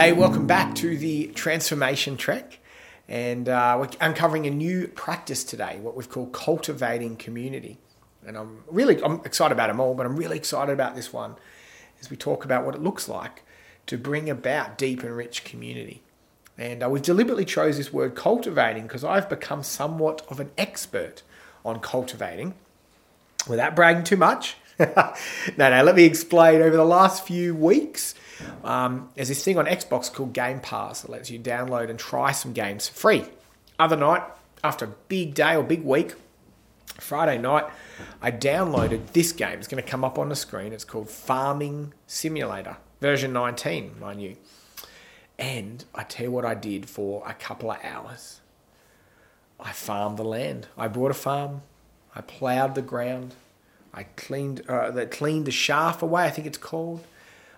Hey, welcome back to the Transformation Trek. And uh, we're uncovering a new practice today, what we've called cultivating community. And I'm really I'm excited about them all, but I'm really excited about this one as we talk about what it looks like to bring about deep and rich community. And uh, we've deliberately chose this word cultivating because I've become somewhat of an expert on cultivating without bragging too much. no, no, let me explain. Over the last few weeks, um, there's this thing on Xbox called Game Pass that lets you download and try some games for free. Other night, after a big day or big week, Friday night, I downloaded this game. It's going to come up on the screen. It's called Farming Simulator, version 19, mind you. And I tell you what I did for a couple of hours. I farmed the land. I bought a farm. I ploughed the ground. I cleaned, uh, the, cleaned the shaft away, I think it's called.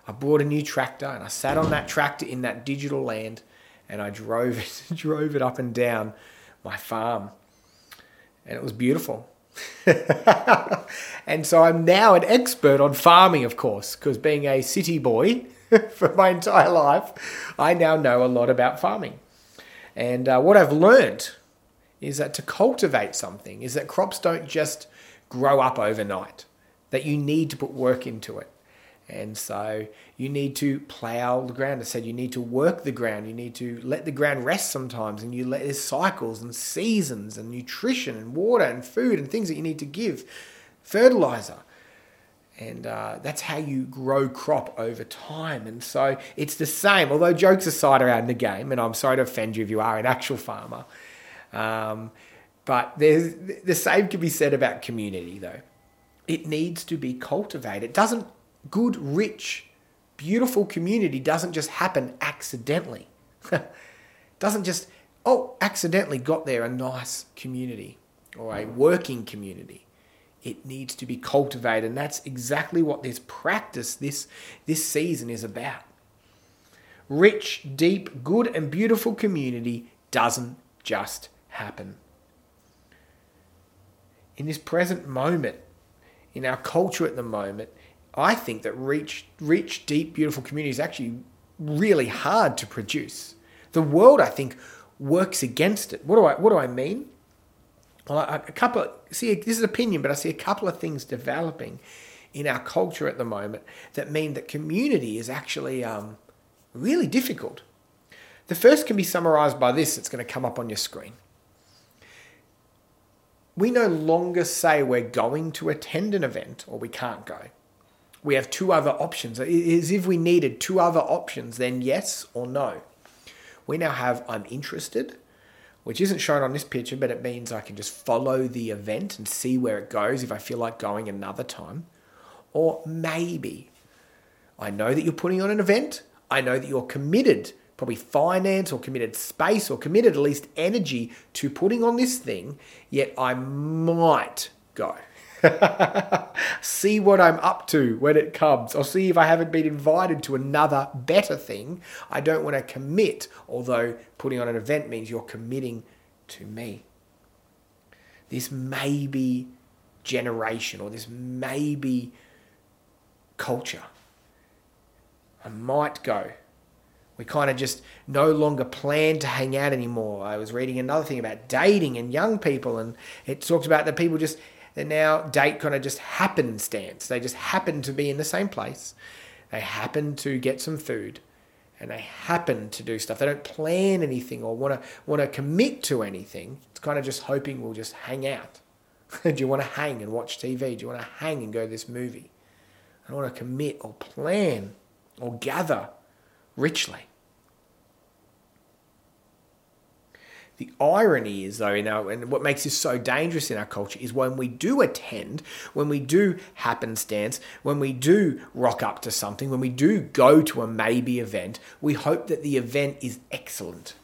I bought a new tractor and I sat on that tractor in that digital land and I drove it, drove it up and down my farm. And it was beautiful. and so I'm now an expert on farming, of course, because being a city boy for my entire life, I now know a lot about farming. And uh, what I've learned is that to cultivate something is that crops don't just grow up overnight, that you need to put work into it. And so you need to plow the ground. I said you need to work the ground. You need to let the ground rest sometimes. And you let there's cycles and seasons and nutrition and water and food and things that you need to give, fertilizer. And uh, that's how you grow crop over time. And so it's the same, although jokes aside around the game, and I'm sorry to offend you if you are an actual farmer. Um, but there's, the same can be said about community, though. It needs to be cultivated. It doesn't good, rich, beautiful community doesn't just happen accidentally. doesn't just, oh, accidentally got there a nice community or a working community. It needs to be cultivated, and that's exactly what this practice, this, this season is about. Rich, deep, good, and beautiful community doesn't just happen. In this present moment, in our culture at the moment, I think that rich, rich, deep, beautiful community is actually really hard to produce. The world, I think, works against it. What do I what do I mean? Well, a couple. see, this is opinion, but I see a couple of things developing in our culture at the moment that mean that community is actually um, really difficult. The first can be summarized by this. It's going to come up on your screen. We no longer say we're going to attend an event or we can't go we have two other options. As if we needed two other options, then yes or no. We now have I'm interested, which isn't shown on this picture, but it means I can just follow the event and see where it goes if I feel like going another time. Or maybe I know that you're putting on an event, I know that you're committed, probably finance or committed space or committed at least energy to putting on this thing, yet I might go. see what I'm up to when it comes. I'll see if I haven't been invited to another better thing. I don't want to commit, although putting on an event means you're committing to me. This may be generation or this may be culture. I might go. We kind of just no longer plan to hang out anymore. I was reading another thing about dating and young people, and it talks about that people just that now date kind of just happenstance. They just happen to be in the same place. They happen to get some food and they happen to do stuff. They don't plan anything or want to want to commit to anything. It's kind of just hoping we'll just hang out. do you want to hang and watch TV? Do you want to hang and go to this movie? I don't want to commit or plan or gather richly. The irony is, though, you know, and what makes this so dangerous in our culture is when we do attend, when we do happenstance, when we do rock up to something, when we do go to a maybe event, we hope that the event is excellent.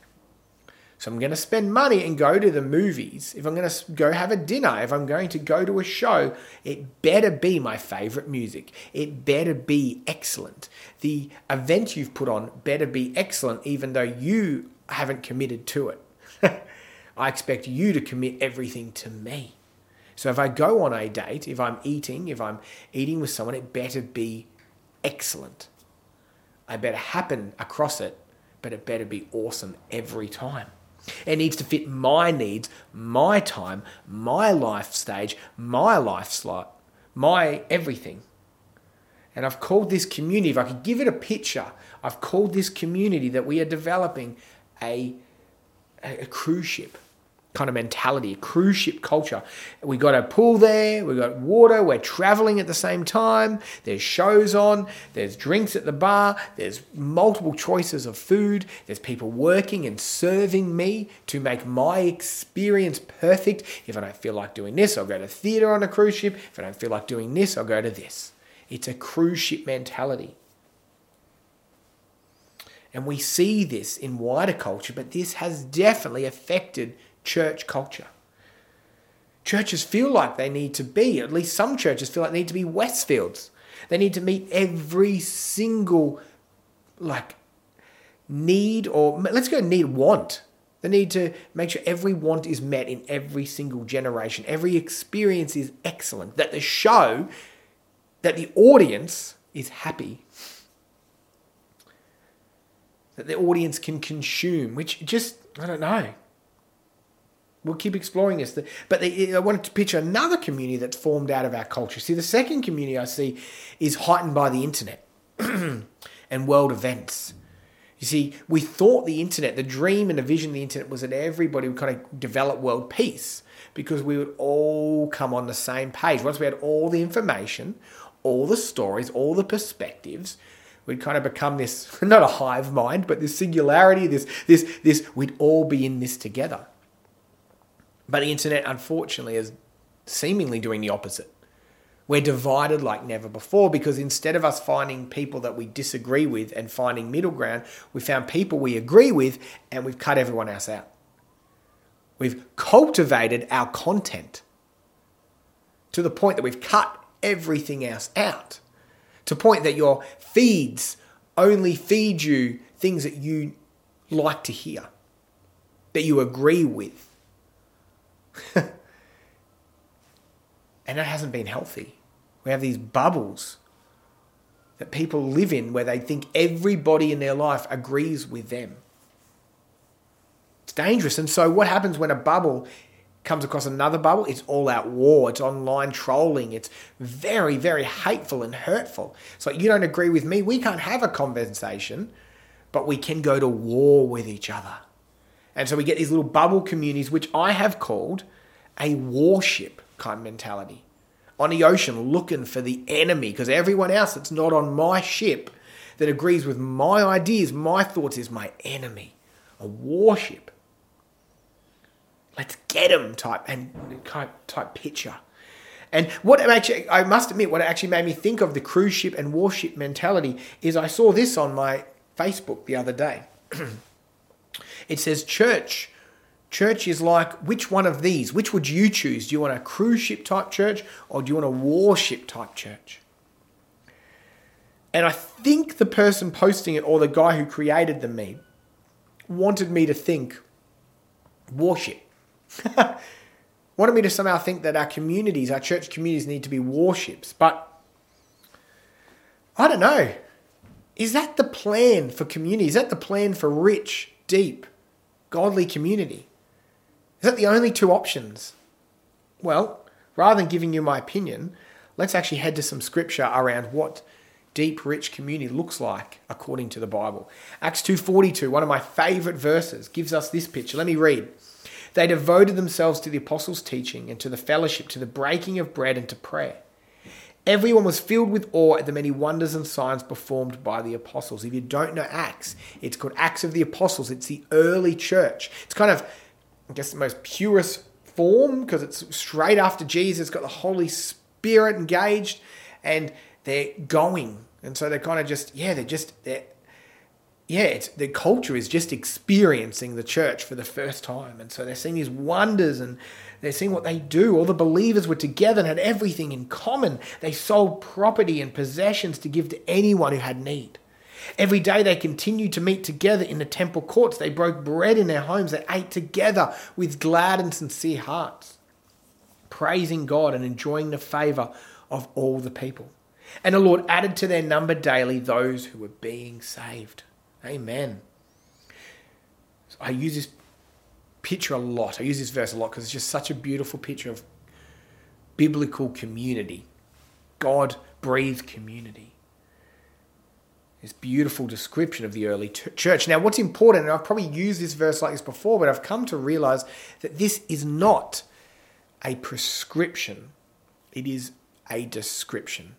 So I'm going to spend money and go to the movies. If I'm going to go have a dinner, if I'm going to go to a show, it better be my favorite music. It better be excellent. The event you've put on better be excellent, even though you haven't committed to it. I expect you to commit everything to me. So if I go on a date, if I'm eating, if I'm eating with someone, it better be excellent. I better happen across it but it better be awesome every time. It needs to fit my needs, my time, my life stage, my life slot, my everything. And I've called this community, if I could give it a picture, I've called this community that we are developing a, a, cruise ship kind of mentality, cruise ship culture. We got a pool there, we got water, we're traveling at the same time, there's shows on, there's drinks at the bar, there's multiple choices of food, there's people working and serving me to make my experience perfect. If I don't feel like doing this, I'll go to theatre on a cruise ship. If I don't feel like doing this, I'll go to this. It's a cruise ship mentality. And we see this in wider culture, but this has definitely affected church culture. Churches feel like they need to be, at least some churches feel like they need to be Westfields. They need to meet every single like need or let's go need want. They need to make sure every want is met in every single generation. Every experience is excellent. That the show, that the audience is happy. That the audience can consume, which just, I don't know. We'll keep exploring this. But I wanted to picture another community that's formed out of our culture. See, the second community I see is heightened by the internet and world events. You see, we thought the internet, the dream and the vision of the internet was that everybody would kind of develop world peace because we would all come on the same page. Once we had all the information, all the stories, all the perspectives, we'd kind of become this not a hive mind, but this singularity, this this this we'd all be in this together. But the internet, unfortunately, is seemingly doing the opposite. We're divided like never before because instead of us finding people that we disagree with and finding middle ground, we found people we agree with and we've cut everyone else out. We've cultivated our content to the point that we've cut everything else out. To the point that your feeds only feed you things that you like to hear, that you agree with. and that hasn't been healthy. We have these bubbles that people live in where they think everybody in their life agrees with them. It's dangerous. And so, what happens when a bubble comes across another bubble? It's all out war, it's online trolling, it's very, very hateful and hurtful. It's like, you don't agree with me, we can't have a conversation, but we can go to war with each other. And so we get these little bubble communities, which I have called a warship kind of mentality. On the ocean, looking for the enemy, because everyone else that's not on my ship that agrees with my ideas, my thoughts, is my enemy. A warship. Let's get him type and type, type picture. And what actually, I must admit, what actually made me think of the cruise ship and warship mentality is I saw this on my Facebook the other day. It says church. Church is like which one of these? Which would you choose? Do you want a cruise ship type church or do you want a warship type church? And I think the person posting it or the guy who created the meme wanted me to think warship. wanted me to somehow think that our communities, our church communities, need to be warships. But I don't know. Is that the plan for community? Is that the plan for rich, deep, godly community? Is that the only two options? Well, rather than giving you my opinion, let's actually head to some scripture around what deep rich community looks like according to the Bible. Acts 2:42, one of my favorite verses, gives us this picture. Let me read. They devoted themselves to the apostles' teaching and to the fellowship, to the breaking of bread and to prayer. Everyone was filled with awe at the many wonders and signs performed by the apostles. If you don't know Acts, it's called Acts of the Apostles. It's the early church. It's kind of, I guess, the most purest form because it's straight after Jesus. Got the Holy Spirit engaged and they're going. And so they're kind of just, yeah, they're just, they're, yeah, the culture is just experiencing the church for the first time. And so they're seeing these wonders and they're seeing what they do. All the believers were together and had everything in common. They sold property and possessions to give to anyone who had need. Every day they continued to meet together in the temple courts. They broke bread in their homes. They ate together with glad and sincere hearts, praising God and enjoying the favor of all the people. And the Lord added to their number daily those who were being saved. Amen. I use this picture a lot. I use this verse a lot because it's just such a beautiful picture of biblical community, God breathed community. This beautiful description of the early t- church. Now, what's important, and I've probably used this verse like this before, but I've come to realize that this is not a prescription, it is a description.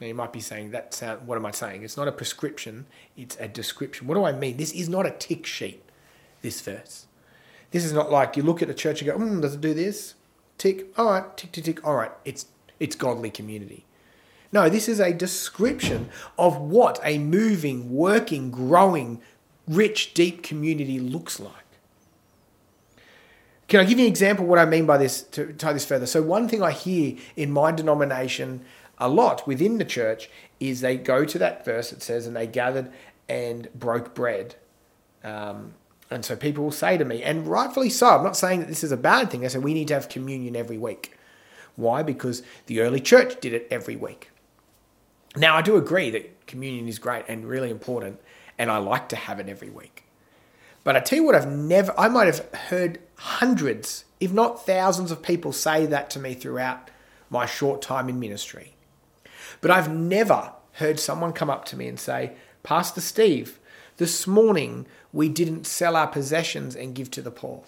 Now, you might be saying, that sound, what am I saying? It's not a prescription, it's a description. What do I mean? This is not a tick sheet, this verse. This is not like you look at a church and go, hmm, does it do this? Tick, all right, tick, tick, tick, all right. It's, it's godly community. No, this is a description of what a moving, working, growing, rich, deep community looks like. Can I give you an example of what I mean by this to tie this further? So, one thing I hear in my denomination a lot within the church is they go to that verse that says, and they gathered and broke bread. Um, and so people will say to me, and rightfully so, I'm not saying that this is a bad thing. They say we need to have communion every week. Why? Because the early church did it every week. Now, I do agree that communion is great and really important, and I like to have it every week. But I tell you what, I've never, I might have heard hundreds, if not thousands, of people say that to me throughout my short time in ministry. But I've never heard someone come up to me and say, Pastor Steve, this morning we didn't sell our possessions and give to the poor.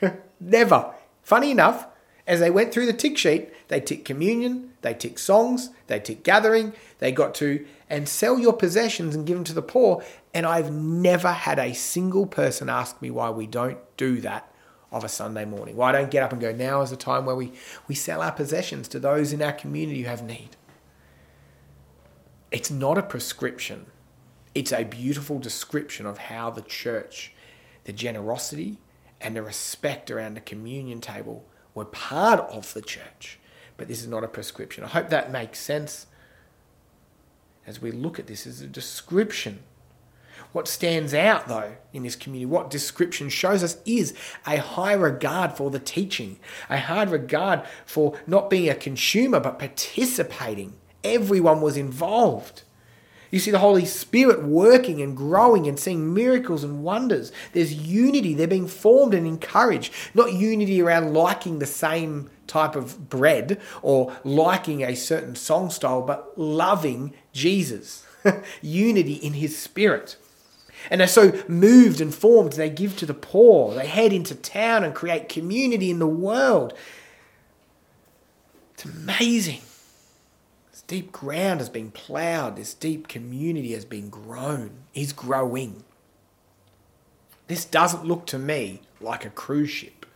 never. Funny enough, as they went through the tick sheet, they tick communion, they tick songs, they tick gathering, they got to and sell your possessions and give them to the poor. And I've never had a single person ask me why we don't do that of a Sunday morning. Why I don't get up and go, now is the time where we, we sell our possessions to those in our community who have need. It's not a prescription. It's a beautiful description of how the church, the generosity and the respect around the communion table were part of the church. But this is not a prescription. I hope that makes sense as we look at this as a description. What stands out, though, in this community, what description shows us is a high regard for the teaching, a high regard for not being a consumer but participating. Everyone was involved. You see the Holy Spirit working and growing and seeing miracles and wonders. There's unity. They're being formed and encouraged. Not unity around liking the same type of bread or liking a certain song style, but loving Jesus. unity in his spirit. And they're so moved and formed, they give to the poor. They head into town and create community in the world. It's amazing deep ground has been ploughed, this deep community has been grown, is growing. This doesn't look to me like a cruise ship.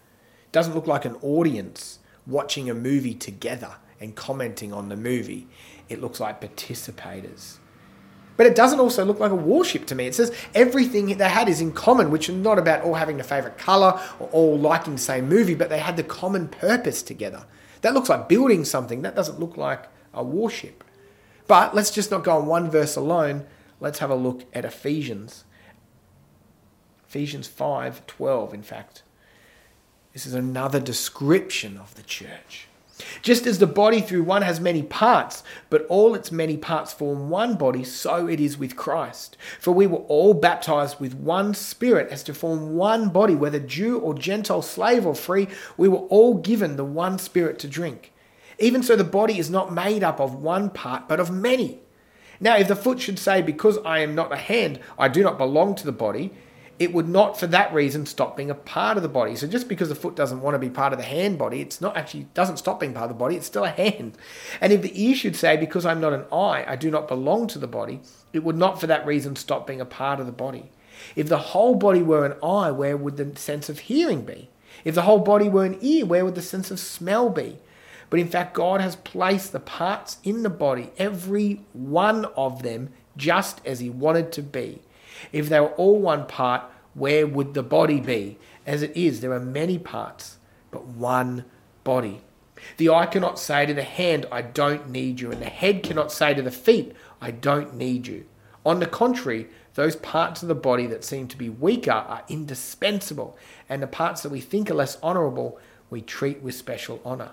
It doesn't look like an audience watching a movie together and commenting on the movie. It looks like participators. But it doesn't also look like a warship to me. It says everything they had is in common, which is not about all having the favourite colour or all liking the same movie, but they had the common purpose together. That looks like building something. That doesn't look like a warship. But let's just not go on one verse alone. Let's have a look at Ephesians. Ephesians 5 12, in fact. This is another description of the church. Just as the body through one has many parts, but all its many parts form one body, so it is with Christ. For we were all baptized with one Spirit as to form one body, whether Jew or Gentile, slave or free, we were all given the one Spirit to drink. Even so, the body is not made up of one part, but of many. Now, if the foot should say, Because I am not a hand, I do not belong to the body, it would not for that reason stop being a part of the body. So just because the foot doesn't want to be part of the hand body, it's not actually doesn't stop being part of the body, it's still a hand. And if the ear should say, Because I'm not an eye, I do not belong to the body, it would not for that reason stop being a part of the body. If the whole body were an eye, where would the sense of hearing be? If the whole body were an ear, where would the sense of smell be? But in fact, God has placed the parts in the body, every one of them, just as He wanted to be. If they were all one part, where would the body be? As it is, there are many parts, but one body. The eye cannot say to the hand, I don't need you, and the head cannot say to the feet, I don't need you. On the contrary, those parts of the body that seem to be weaker are indispensable, and the parts that we think are less honourable we treat with special honour.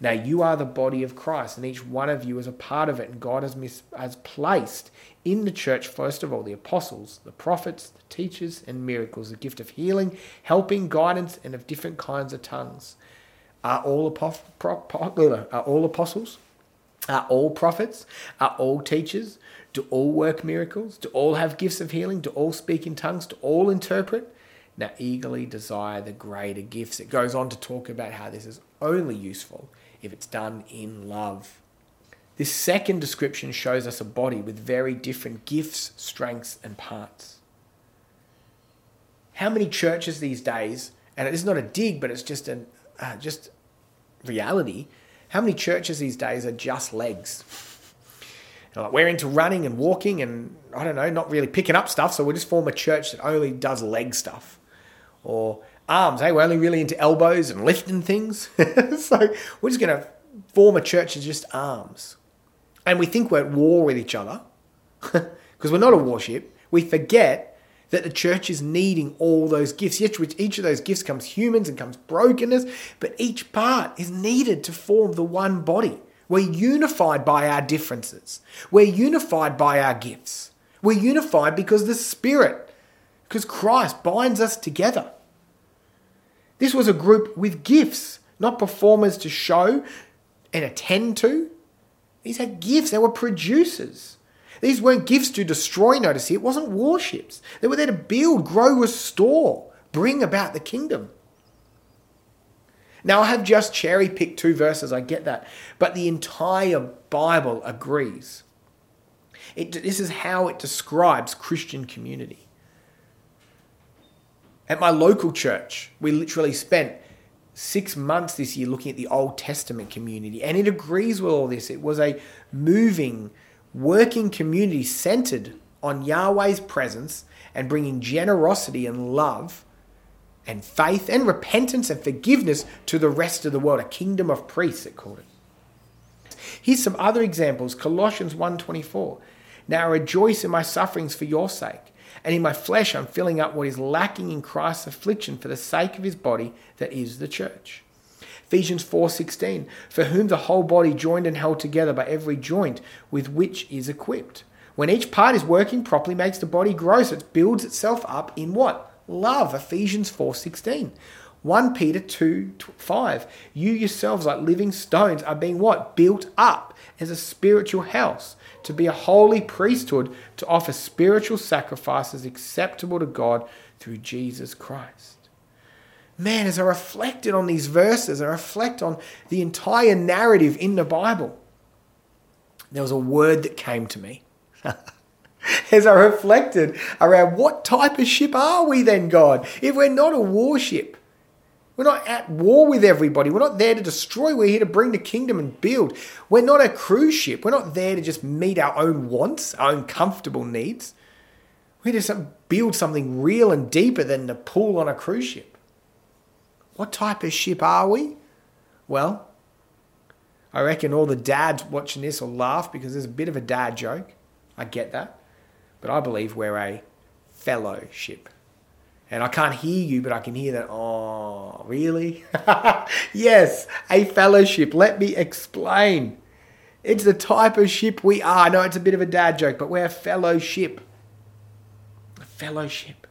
Now you are the body of Christ, and each one of you is a part of it. And God has, mis- has placed in the church, first of all, the apostles, the prophets, the teachers, and miracles, the gift of healing, helping, guidance, and of different kinds of tongues. Are all, apof- pro- are all apostles? Are all prophets? Are all teachers? Do all work miracles? Do all have gifts of healing? Do all speak in tongues? Do all interpret? Now eagerly desire the greater gifts. It goes on to talk about how this is only useful if it's done in love. This second description shows us a body with very different gifts, strengths, and parts. How many churches these days, and it's not a dig, but it's just an uh, just reality. How many churches these days are just legs? Like we're into running and walking, and I don't know, not really picking up stuff, so we'll just form a church that only does leg stuff. Or arms. Hey, we're only really into elbows and lifting things. so we're just going to form a church of just arms. And we think we're at war with each other because we're not a warship. We forget that the church is needing all those gifts. With each of those gifts comes humans and comes brokenness, but each part is needed to form the one body. We're unified by our differences. We're unified by our gifts. We're unified because the Spirit, because Christ binds us together. This was a group with gifts, not performers to show and attend to. These had gifts, they were producers. These weren't gifts to destroy, notice here. It wasn't warships. They were there to build, grow, restore, bring about the kingdom. Now, I have just cherry picked two verses, I get that. But the entire Bible agrees. It, this is how it describes Christian community. At my local church, we literally spent six months this year looking at the Old Testament community, and it agrees with all this. It was a moving, working community centered on Yahweh's presence and bringing generosity and love and faith and repentance and forgiveness to the rest of the world a kingdom of priests it called it. Here's some other examples. Colossians 1.24 now rejoice in my sufferings for your sake and in my flesh I'm filling up what is lacking in Christ's affliction for the sake of his body that is the church. Ephesians 4:16 For whom the whole body joined and held together by every joint with which is equipped. When each part is working properly makes the body grow so it builds itself up in what? Love. Ephesians 4:16. 1 Peter 2 5. You yourselves, like living stones, are being what? Built up as a spiritual house to be a holy priesthood, to offer spiritual sacrifices acceptable to God through Jesus Christ. Man, as I reflected on these verses, I reflect on the entire narrative in the Bible, there was a word that came to me. as I reflected around what type of ship are we then, God? If we're not a warship, we're not at war with everybody. We're not there to destroy. We're here to bring the kingdom and build. We're not a cruise ship. We're not there to just meet our own wants, our own comfortable needs. We're here to build something real and deeper than the pool on a cruise ship. What type of ship are we? Well, I reckon all the dads watching this will laugh because there's a bit of a dad joke. I get that. But I believe we're a fellowship. And I can't hear you, but I can hear that. Oh, really? yes, a fellowship. Let me explain. It's the type of ship we are. I know it's a bit of a dad joke, but we're a fellowship. A fellowship.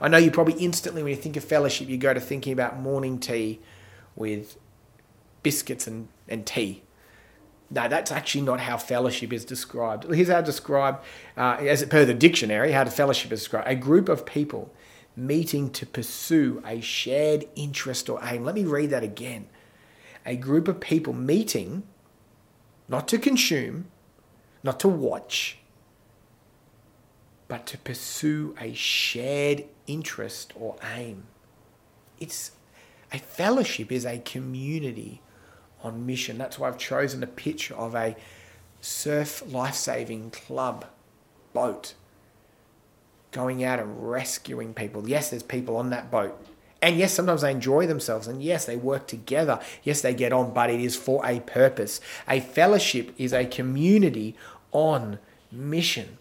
I know you probably instantly, when you think of fellowship, you go to thinking about morning tea with biscuits and, and tea. No, that's actually not how fellowship is described. Here's how to describe, uh, as per the dictionary, how the fellowship is described: a group of people meeting to pursue a shared interest or aim. Let me read that again. A group of people meeting, not to consume, not to watch, but to pursue a shared interest or aim. It's a fellowship is a community on mission. That's why I've chosen a picture of a surf life saving club boat going out and rescuing people. Yes, there's people on that boat. And yes, sometimes they enjoy themselves. And yes, they work together. Yes, they get on, but it is for a purpose. A fellowship is a community on mission.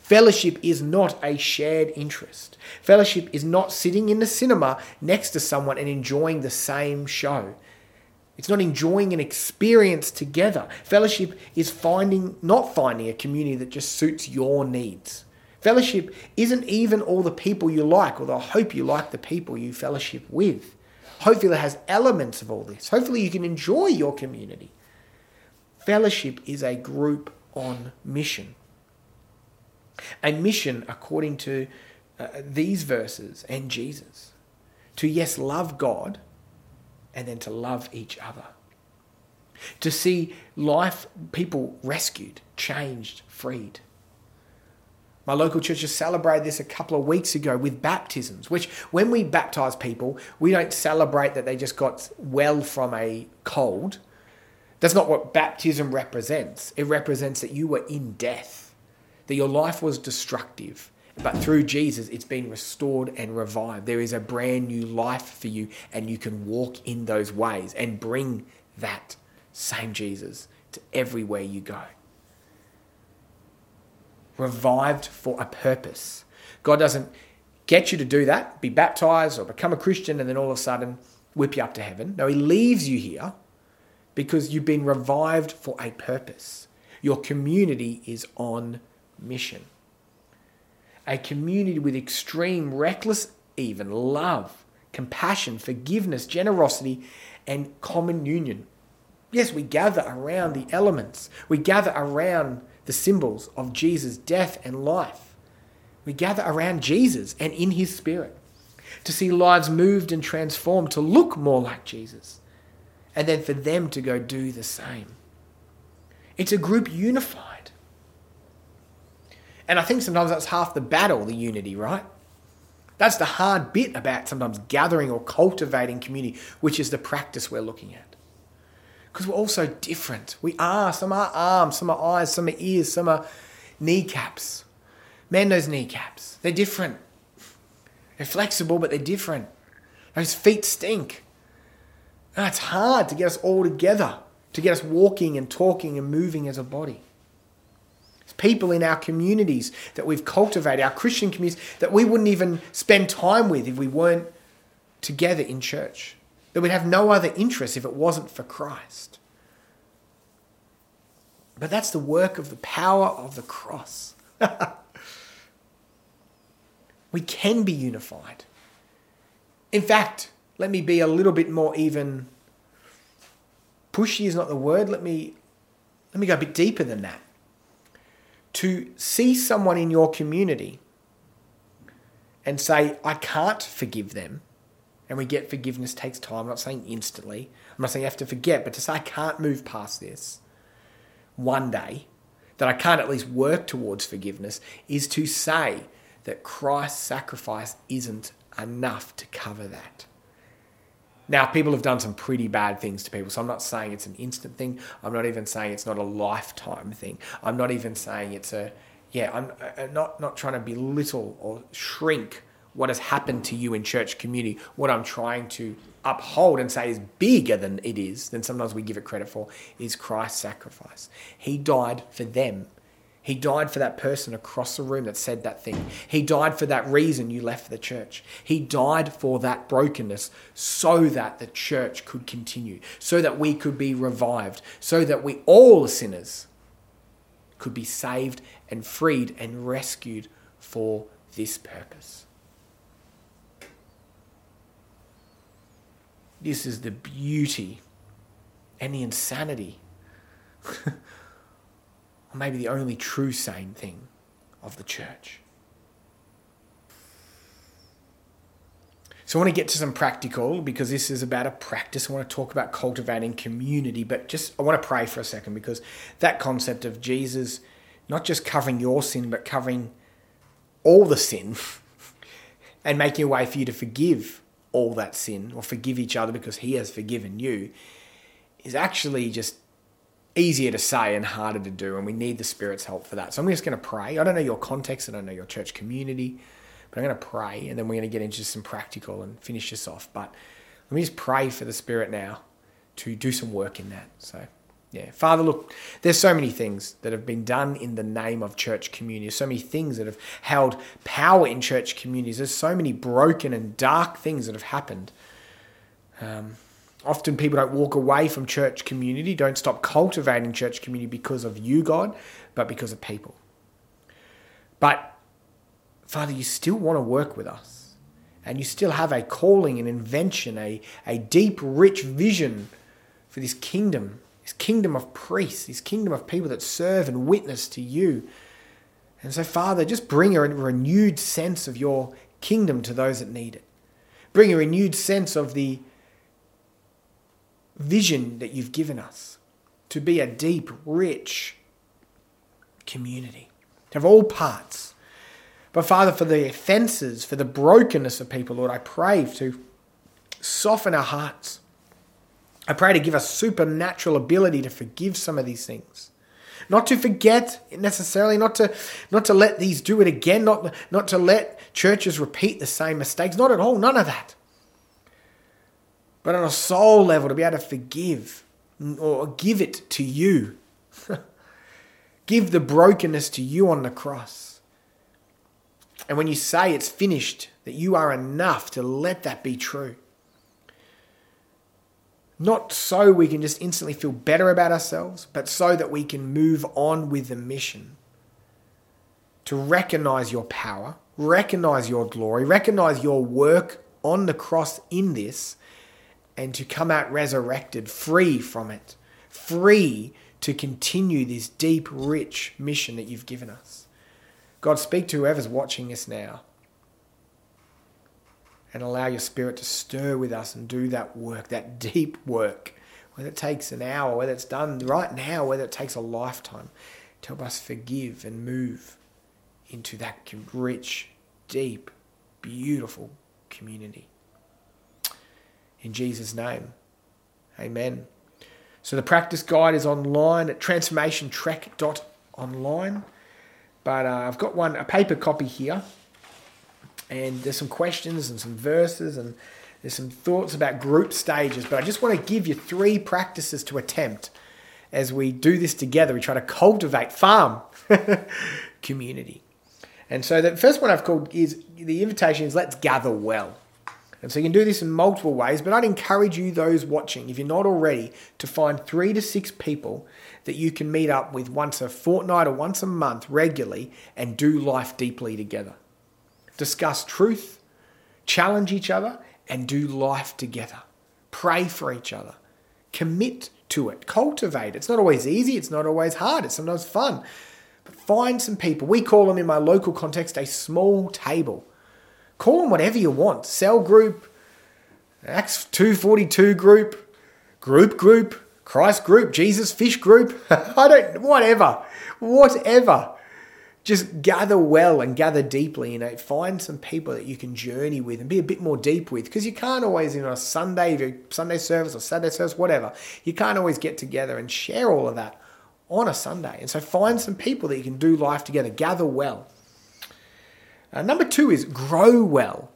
Fellowship is not a shared interest. Fellowship is not sitting in the cinema next to someone and enjoying the same show. It's not enjoying an experience together. Fellowship is finding not finding a community that just suits your needs. Fellowship isn't even all the people you like, although I hope you like the people you fellowship with. Hopefully, it has elements of all this. Hopefully, you can enjoy your community. Fellowship is a group on mission. A mission, according to uh, these verses and Jesus, to yes, love God and then to love each other. To see life, people rescued, changed, freed. My local church just celebrated this a couple of weeks ago with baptisms, which when we baptize people, we don't celebrate that they just got well from a cold. That's not what baptism represents. It represents that you were in death, that your life was destructive, but through Jesus, it's been restored and revived. There is a brand new life for you, and you can walk in those ways and bring that same Jesus to everywhere you go. Revived for a purpose. God doesn't get you to do that, be baptized or become a Christian, and then all of a sudden whip you up to heaven. No, He leaves you here because you've been revived for a purpose. Your community is on mission a community with extreme, reckless, even love, compassion, forgiveness, generosity, and common union. Yes, we gather around the elements, we gather around the symbols of Jesus' death and life. We gather around Jesus and in his spirit to see lives moved and transformed to look more like Jesus, and then for them to go do the same. It's a group unified. And I think sometimes that's half the battle, the unity, right? That's the hard bit about sometimes gathering or cultivating community, which is the practice we're looking at. Because we're all so different. We are. Some are arms, some are eyes, some are ears, some are kneecaps. Man, those kneecaps, they're different. They're flexible, but they're different. Those feet stink. And it's hard to get us all together, to get us walking and talking and moving as a body It's people in our communities that we've cultivated, our Christian communities, that we wouldn't even spend time with if we weren't together in church. That we'd have no other interest if it wasn't for Christ. But that's the work of the power of the cross. we can be unified. In fact, let me be a little bit more even pushy is not the word. Let me let me go a bit deeper than that to see someone in your community and say, I can't forgive them, and we get forgiveness takes time. I'm not saying instantly. I'm not saying you have to forget, but to say I can't move past this one day, that I can't at least work towards forgiveness, is to say that Christ's sacrifice isn't enough to cover that. Now, people have done some pretty bad things to people, so I'm not saying it's an instant thing. I'm not even saying it's not a lifetime thing. I'm not even saying it's a, yeah, I'm uh, not, not trying to belittle or shrink what has happened to you in church community. What I'm trying to uphold and say is bigger than it is, than sometimes we give it credit for, is Christ's sacrifice. He died for them he died for that person across the room that said that thing. He died for that reason you left the church. He died for that brokenness so that the church could continue, so that we could be revived, so that we, all sinners, could be saved and freed and rescued for this purpose. This is the beauty and the insanity or maybe the only true sane thing of the church. So I want to get to some practical because this is about a practice. I want to talk about cultivating community, but just I want to pray for a second because that concept of Jesus not just covering your sin, but covering all the sin and making a way for you to forgive all that sin or forgive each other because he has forgiven you is actually just easier to say and harder to do, and we need the Spirit's help for that. So I'm just going to pray. I don't know your context, I don't know your church community, but I'm going to pray, and then we're going to get into some practical and finish this off. But let me just pray for the Spirit now to do some work in that. So. Yeah, Father, look, there's so many things that have been done in the name of church communities, so many things that have held power in church communities. There's so many broken and dark things that have happened. Um, often people don't walk away from church community, don't stop cultivating church community because of you, God, but because of people. But, Father, you still want to work with us. And you still have a calling, an invention, a, a deep, rich vision for this kingdom kingdom of priests, this kingdom of people that serve and witness to you. And so, Father, just bring a renewed sense of your kingdom to those that need it. Bring a renewed sense of the vision that you've given us to be a deep, rich community, to have all parts. But Father, for the offenses, for the brokenness of people, Lord, I pray to soften our hearts I pray to give us supernatural ability to forgive some of these things. Not to forget necessarily, not to not to let these do it again, not, not to let churches repeat the same mistakes, not at all, none of that. But on a soul level, to be able to forgive or give it to you. give the brokenness to you on the cross. And when you say it's finished, that you are enough to let that be true. Not so we can just instantly feel better about ourselves, but so that we can move on with the mission. To recognize your power, recognize your glory, recognize your work on the cross in this, and to come out resurrected, free from it, free to continue this deep, rich mission that you've given us. God, speak to whoever's watching us now and allow your spirit to stir with us and do that work, that deep work, whether it takes an hour, whether it's done right now, whether it takes a lifetime, to help us forgive and move into that rich, deep, beautiful community. In Jesus' name, amen. So the practice guide is online at transformationtrek.online. But uh, I've got one, a paper copy here and there's some questions and some verses and there's some thoughts about group stages. But I just want to give you three practices to attempt as we do this together. We try to cultivate farm community. And so the first one I've called is the invitation is let's gather well. And so you can do this in multiple ways, but I'd encourage you, those watching, if you're not already, to find three to six people that you can meet up with once a fortnight or once a month regularly and do life deeply together discuss truth, challenge each other, and do life together. Pray for each other. Commit to it. Cultivate. It's not always easy. It's not always hard. It's sometimes fun. But find some people. We call them in my local context a small table. Call them whatever you want. Cell group, Acts 242 group, group group, Christ group, Jesus fish group. I don't, whatever. Whatever just gather well and gather deeply, you know, find some people that you can journey with and be a bit more deep with because you can't always, you know, Sunday, Sunday service or Saturday service, whatever, you can't always get together and share all of that on a Sunday. And so find some people that you can do life together, gather well. Uh, number two is grow well.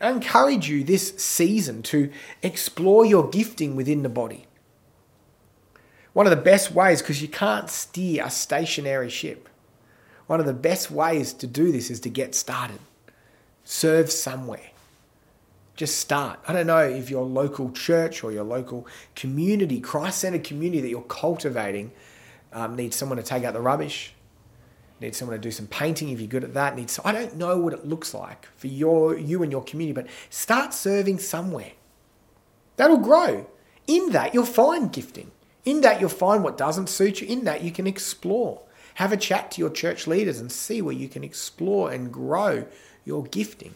I encourage you this season to explore your gifting within the body. One of the best ways, because you can't steer a stationary ship, one of the best ways to do this is to get started. Serve somewhere. Just start. I don't know if your local church or your local community, Christ centered community that you're cultivating, um, needs someone to take out the rubbish, needs someone to do some painting if you're good at that. Needs I don't know what it looks like for your you and your community, but start serving somewhere. That'll grow. In that, you'll find gifting. In that, you'll find what doesn't suit you. In that, you can explore. Have a chat to your church leaders and see where you can explore and grow your gifting.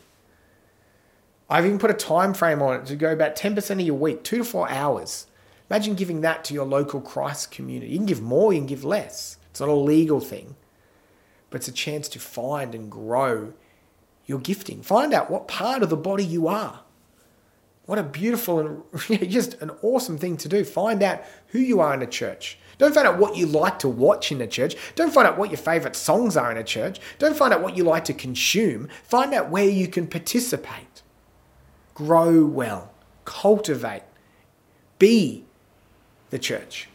I've even put a time frame on it to go about 10% of your week, two to four hours. Imagine giving that to your local Christ community. You can give more, you can give less. It's not a legal thing, but it's a chance to find and grow your gifting. Find out what part of the body you are What a beautiful and just an awesome thing to do. Find out who you are in a church. Don't find out what you like to watch in a church. Don't find out what your favorite songs are in a church. Don't find out what you like to consume. Find out where you can participate. Grow well, cultivate, be the church.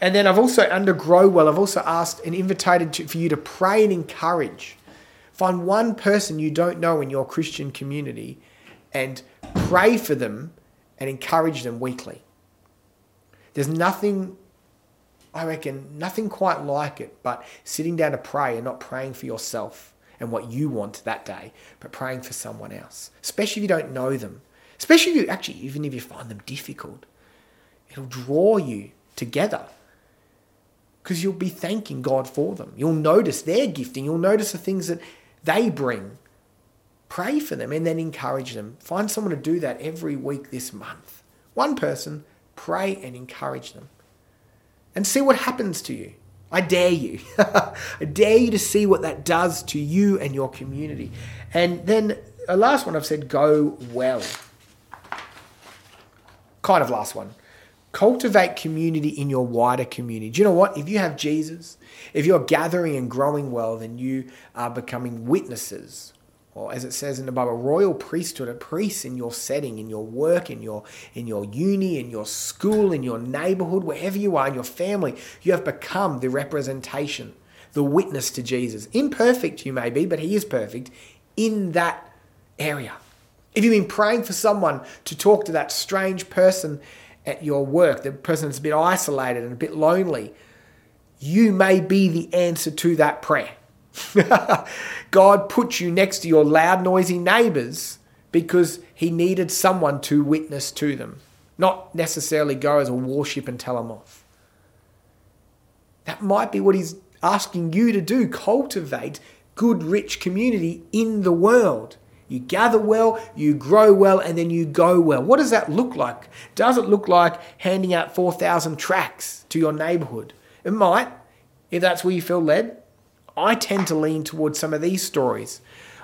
And then I've also, under Grow Well, I've also asked and invited to, for you to pray and encourage. Find one person you don't know in your Christian community and pray for them and encourage them weekly. There's nothing I reckon nothing quite like it, but sitting down to pray and not praying for yourself and what you want that day, but praying for someone else, especially if you don't know them, especially if you actually, even if you find them difficult, it'll draw you together because you'll be thanking God for them. You'll notice their gifting, you'll notice the things that they bring. Pray for them and then encourage them. Find someone to do that every week this month. One person, pray and encourage them and see what happens to you. I dare you. I dare you to see what that does to you and your community. And then a last one I've said go well. Kind of last one. Cultivate community in your wider community. Do you know what? If you have Jesus, if you're gathering and growing well, then you are becoming witnesses or as it says in the Bible, royal priesthood, a priest in your setting, in your work, in your in your uni, in your school, in your neighborhood, wherever you are, in your family, you have become the representation, the witness to Jesus. Imperfect you may be, but he is perfect in that area. If you've been praying for someone to talk to that strange person at your work, the person that's a bit isolated and a bit lonely, you may be the answer to that prayer. God put you next to your loud, noisy neighbors because he needed someone to witness to them, not necessarily go as a warship and tell them off. That might be what he's asking you to do cultivate good, rich community in the world. You gather well, you grow well, and then you go well. What does that look like? Does it look like handing out 4,000 tracts to your neighborhood? It might, if that's where you feel led. I tend to lean towards some of these stories.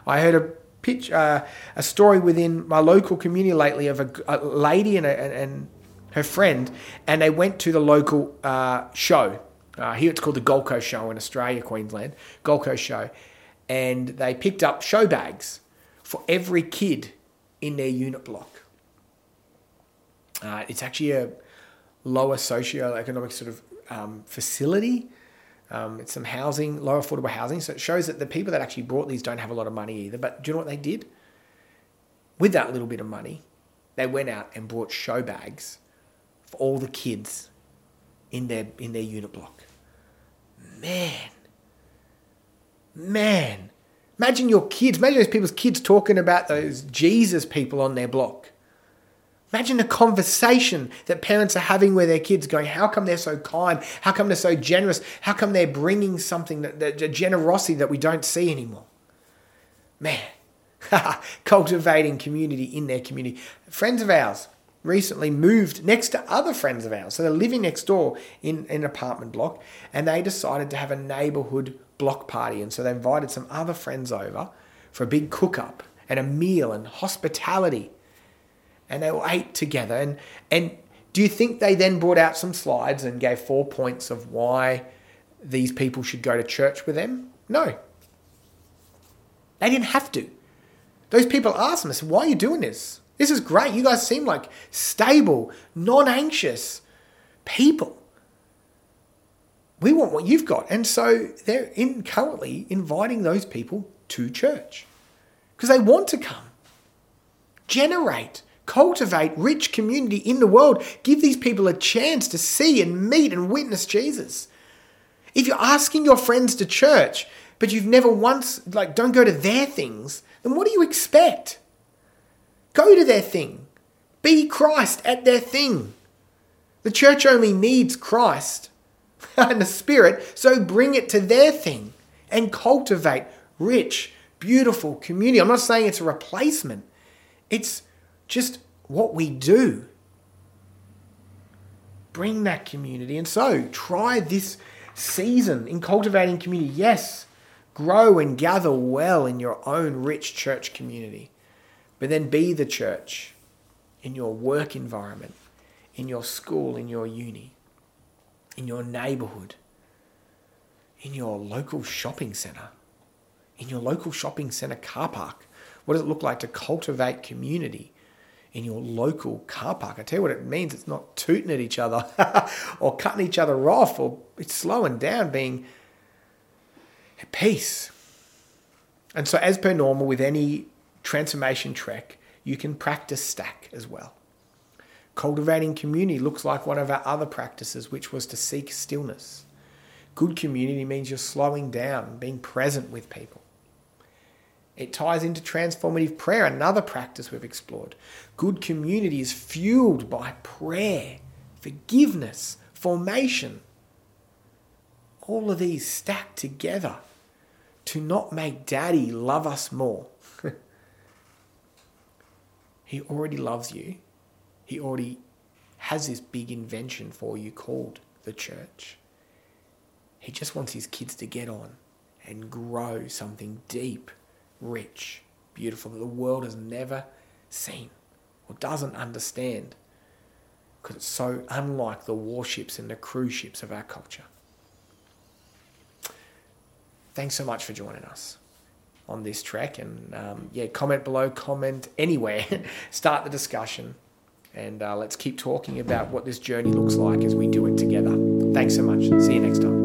I heard a pitch, uh, a story within my local community lately of a, a lady and, a, and her friend, and they went to the local uh, show. Uh, here it's called the Gold Coast Show in Australia, Queensland, Gold Coast Show, and they picked up show bags for every kid in their unit block. Uh, it's actually a lower socio-economic sort of um, facility um, it's some housing, low affordable housing. So it shows that the people that actually bought these don't have a lot of money either. But do you know what they did? With that little bit of money, they went out and bought show bags for all the kids in their in their unit block. Man, man, imagine your kids. Imagine those people's kids talking about those Jesus people on their block. Imagine the conversation that parents are having with their kids, going, How come they're so kind? How come they're so generous? How come they're bringing something, that, that, generosity that we don't see anymore? Man, cultivating community in their community. Friends of ours recently moved next to other friends of ours. So they're living next door in, in an apartment block, and they decided to have a neighborhood block party. And so they invited some other friends over for a big cook up and a meal and hospitality and they all ate together. And, and do you think they then brought out some slides and gave four points of why these people should go to church with them? No. They didn't have to. Those people asked said, why are you doing this? This is great. You guys seem like stable, non anxious people. We want what you've got. And so they're in currently inviting those people to church because they want to come. Generate Cultivate rich community in the world. Give these people a chance to see and meet and witness Jesus. If you're asking your friends to church, but you've never once, like, don't go to their things, then what do you expect? Go to their thing. Be Christ at their thing. The church only needs Christ and the Spirit, so bring it to their thing and cultivate rich, beautiful community. I'm not saying it's a replacement, it's just what we do. Bring that community. And so try this season in cultivating community. Yes, grow and gather well in your own rich church community, but then be the church in your work environment, in your school, in your uni, in your neighborhood, in your local shopping center, in your local shopping center car park? What does it look like to cultivate community in your local car park? I tell you what it means. It's not tooting at each other or cutting each other off or it's slowing down, being at peace. And so, as per normal with any transformation trek, you can practice stack as well. Cultivating community looks like one of our other practices, which was to seek stillness. Good community means you're slowing down, being present with people. It ties into transformative prayer, another practice we've explored. Good community is fueled by prayer, forgiveness, formation. All of these stacked together to not make daddy love us more. he already loves you. He already has this big invention for you called the church. He just wants his kids to get on and grow something deep rich, beautiful that the world has never seen or doesn't understand because it's so unlike the warships and the cruise ships of our culture. Thanks so much for joining us on this trek. And um, yeah, comment below, comment anywhere, start the discussion, and uh, let's keep talking about what this journey looks like as we do it together. Thanks so much. See you next time.